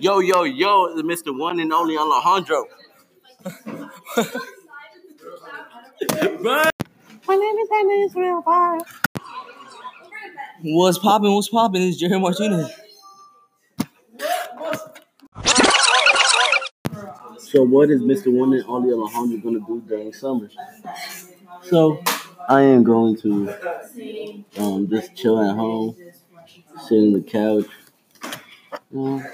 Yo, yo, yo, it's Mr. One and Only Alejandro. My name is Anna Israel. Bye. What's poppin'? What's poppin'? It's Jerry Martinez. So, what is Mr. One and Only Alejandro gonna do during summer? So, I am going to um, just chill at home, sit in the couch, you know,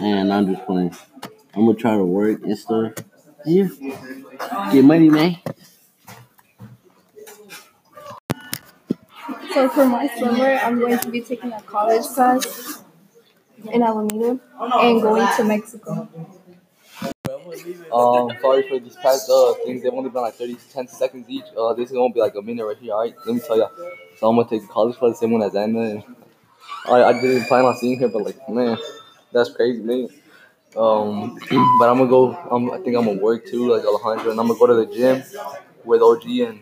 and I'm just playing. I'm gonna try to work and stuff. Yeah, get money, man. So for my summer, I'm going to be taking a college class in Alameda and going to Mexico. Um, sorry for this past uh things. They've only been like 30, 10 seconds each. Uh, this is gonna be like a minute right here. All right, let me tell ya. So I'm gonna take college class, same one as Anna. And I, I didn't plan on seeing her, but like, man, that's crazy, man. Um, but I'm gonna go. I think I'm gonna work too, like Alejandro, and I'm gonna go to the gym with OG and.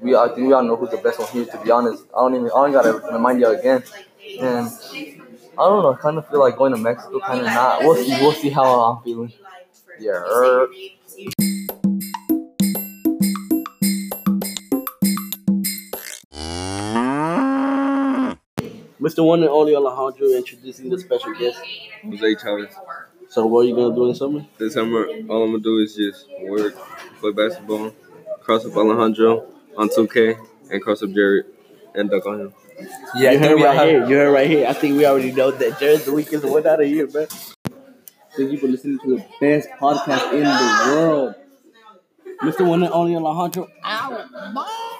We, I think we all know who's the best one here. To be honest, I don't even. I don't gotta remind y'all again. And I don't know. I kind of feel like going to Mexico. Kind of not. We'll see. We'll see how I'm feeling. Yeah. Mr. One and Only Alejandro introducing the special guest. Jose Chavez. So, what are you gonna do in summer? This summer, all I'm gonna do is just work, play basketball, cross up Alejandro on 2K, and cross up Jared and dunk on him. Yeah, you heard right have- here. You heard right here. I think we already know that Jared's the weakest one out of here, man. Thank you for listening to the best podcast in the world. Mr. One and Only Alejandro. Out. Bye.